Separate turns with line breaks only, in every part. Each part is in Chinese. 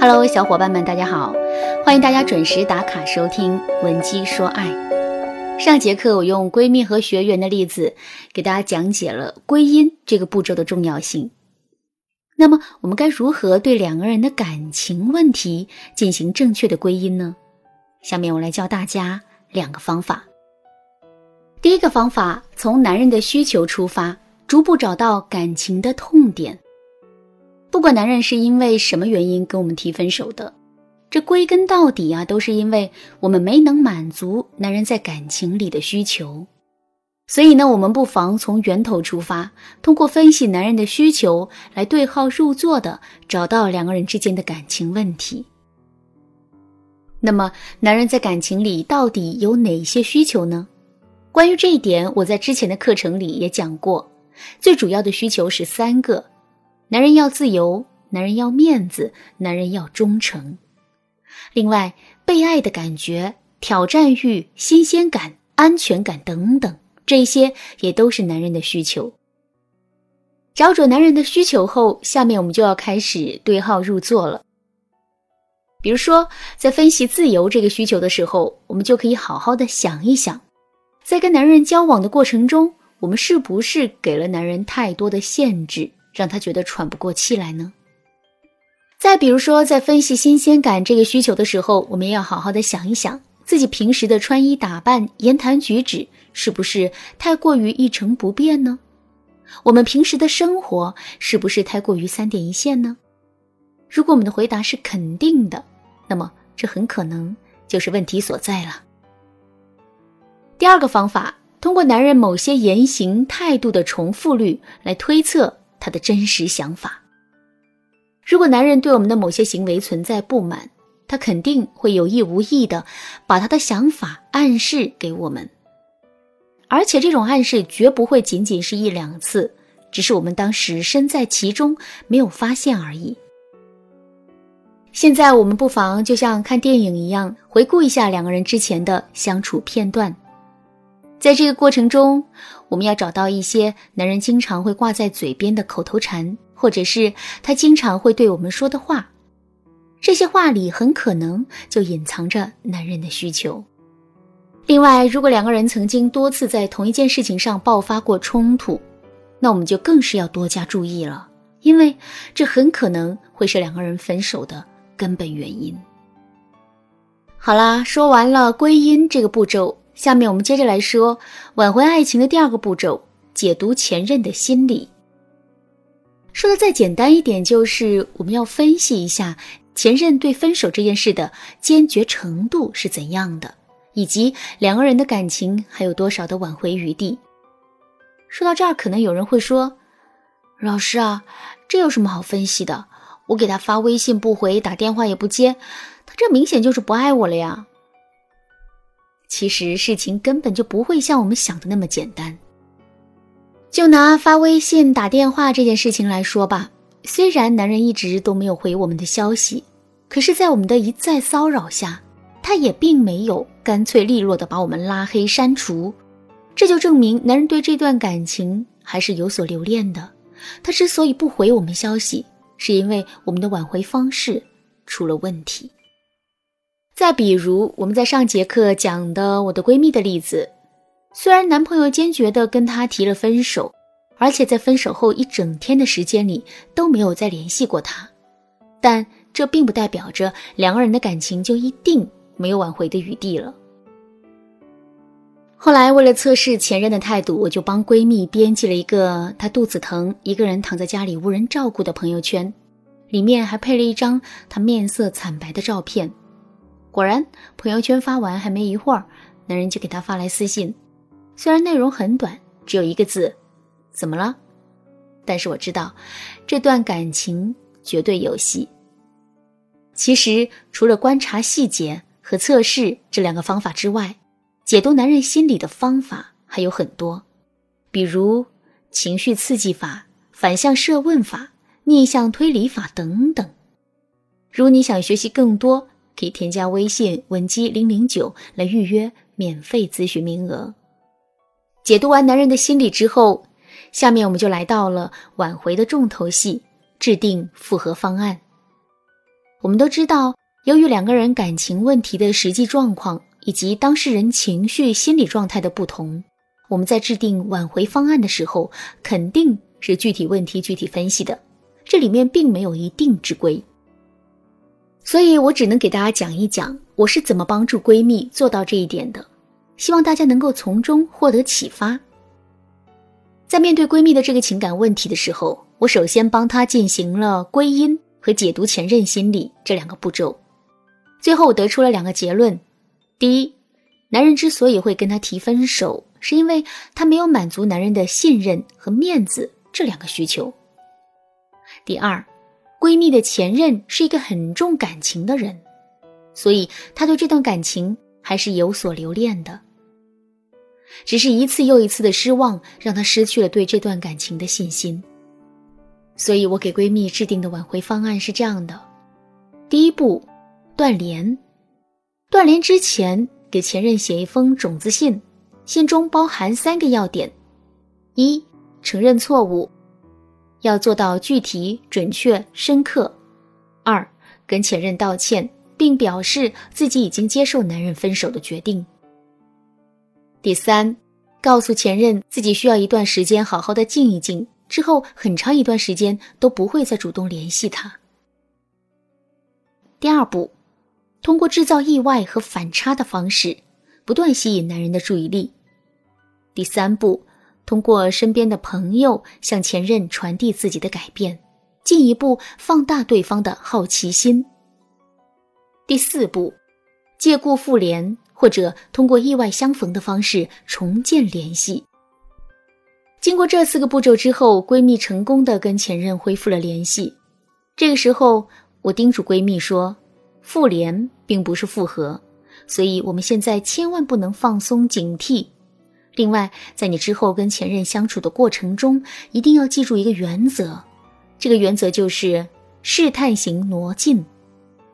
Hello，小伙伴们，大家好！欢迎大家准时打卡收听《文姬说爱》。上节课我用闺蜜和学员的例子给大家讲解了归因这个步骤的重要性。那么，我们该如何对两个人的感情问题进行正确的归因呢？下面我来教大家两个方法。第一个方法，从男人的需求出发，逐步找到感情的痛点。不管男人是因为什么原因跟我们提分手的，这归根到底啊，都是因为我们没能满足男人在感情里的需求。所以呢，我们不妨从源头出发，通过分析男人的需求来对号入座的找到两个人之间的感情问题。那么，男人在感情里到底有哪些需求呢？关于这一点，我在之前的课程里也讲过，最主要的需求是三个。男人要自由，男人要面子，男人要忠诚。另外，被爱的感觉、挑战欲、新鲜感、安全感等等，这些也都是男人的需求。找准男人的需求后，下面我们就要开始对号入座了。比如说，在分析自由这个需求的时候，我们就可以好好的想一想，在跟男人交往的过程中，我们是不是给了男人太多的限制？让他觉得喘不过气来呢。再比如说，在分析新鲜感这个需求的时候，我们要好好的想一想，自己平时的穿衣打扮、言谈举止是不是太过于一成不变呢？我们平时的生活是不是太过于三点一线呢？如果我们的回答是肯定的，那么这很可能就是问题所在了。第二个方法，通过男人某些言行态度的重复率来推测。他的真实想法。如果男人对我们的某些行为存在不满，他肯定会有意无意的把他的想法暗示给我们，而且这种暗示绝不会仅仅是一两次，只是我们当时身在其中没有发现而已。现在我们不妨就像看电影一样，回顾一下两个人之前的相处片段。在这个过程中，我们要找到一些男人经常会挂在嘴边的口头禅，或者是他经常会对我们说的话。这些话里很可能就隐藏着男人的需求。另外，如果两个人曾经多次在同一件事情上爆发过冲突，那我们就更是要多加注意了，因为这很可能会是两个人分手的根本原因。好啦，说完了归因这个步骤。下面我们接着来说挽回爱情的第二个步骤：解读前任的心理。说的再简单一点，就是我们要分析一下前任对分手这件事的坚决程度是怎样的，以及两个人的感情还有多少的挽回余地。说到这儿，可能有人会说：“老师啊，这有什么好分析的？我给他发微信不回，打电话也不接，他这明显就是不爱我了呀。”其实事情根本就不会像我们想的那么简单。就拿发微信、打电话这件事情来说吧，虽然男人一直都没有回我们的消息，可是，在我们的一再骚扰下，他也并没有干脆利落的把我们拉黑删除。这就证明男人对这段感情还是有所留恋的。他之所以不回我们消息，是因为我们的挽回方式出了问题。再比如，我们在上节课讲的我的闺蜜的例子，虽然男朋友坚决的跟她提了分手，而且在分手后一整天的时间里都没有再联系过她，但这并不代表着两个人的感情就一定没有挽回的余地了。后来为了测试前任的态度，我就帮闺蜜编辑了一个她肚子疼、一个人躺在家里无人照顾的朋友圈，里面还配了一张她面色惨白的照片。果然，朋友圈发完还没一会儿，男人就给他发来私信。虽然内容很短，只有一个字：“怎么了？”但是我知道，这段感情绝对有戏。其实，除了观察细节和测试这两个方法之外，解读男人心理的方法还有很多，比如情绪刺激法、反向设问法、逆向推理法等等。如你想学习更多，可以添加微信文姬零零九来预约免费咨询名额。解读完男人的心理之后，下面我们就来到了挽回的重头戏——制定复合方案。我们都知道，由于两个人感情问题的实际状况以及当事人情绪心理状态的不同，我们在制定挽回方案的时候，肯定是具体问题具体分析的，这里面并没有一定之规。所以我只能给大家讲一讲我是怎么帮助闺蜜做到这一点的，希望大家能够从中获得启发。在面对闺蜜的这个情感问题的时候，我首先帮她进行了归因和解读前任心理这两个步骤，最后我得出了两个结论：第一，男人之所以会跟她提分手，是因为她没有满足男人的信任和面子这两个需求；第二。闺蜜的前任是一个很重感情的人，所以她对这段感情还是有所留恋的。只是一次又一次的失望，让她失去了对这段感情的信心。所以我给闺蜜制定的挽回方案是这样的：第一步，断联。断联之前，给前任写一封种子信，信中包含三个要点：一，承认错误。要做到具体、准确、深刻。二，跟前任道歉，并表示自己已经接受男人分手的决定。第三，告诉前任自己需要一段时间好好的静一静，之后很长一段时间都不会再主动联系他。第二步，通过制造意外和反差的方式，不断吸引男人的注意力。第三步。通过身边的朋友向前任传递自己的改变，进一步放大对方的好奇心。第四步，借故复联或者通过意外相逢的方式重建联系。经过这四个步骤之后，闺蜜成功的跟前任恢复了联系。这个时候，我叮嘱闺蜜说：“复联并不是复合，所以我们现在千万不能放松警惕。”另外，在你之后跟前任相处的过程中，一定要记住一个原则，这个原则就是试探型挪进，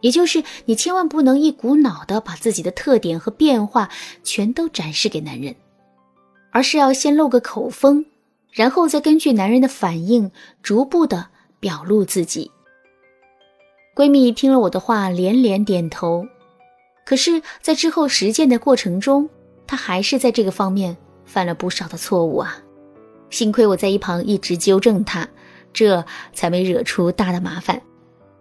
也就是你千万不能一股脑的把自己的特点和变化全都展示给男人，而是要先露个口风，然后再根据男人的反应逐步的表露自己。闺蜜听了我的话，连连点头，可是，在之后实践的过程中，她还是在这个方面。犯了不少的错误啊，幸亏我在一旁一直纠正他，这才没惹出大的麻烦。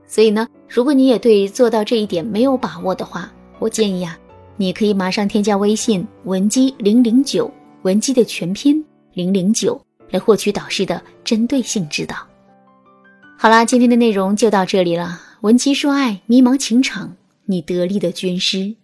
所以呢，如果你也对做到这一点没有把握的话，我建议啊，你可以马上添加微信文姬零零九，文姬的全拼零零九，来获取导师的针对性指导。好啦，今天的内容就到这里了。文姬说爱，迷茫情场，你得力的军师。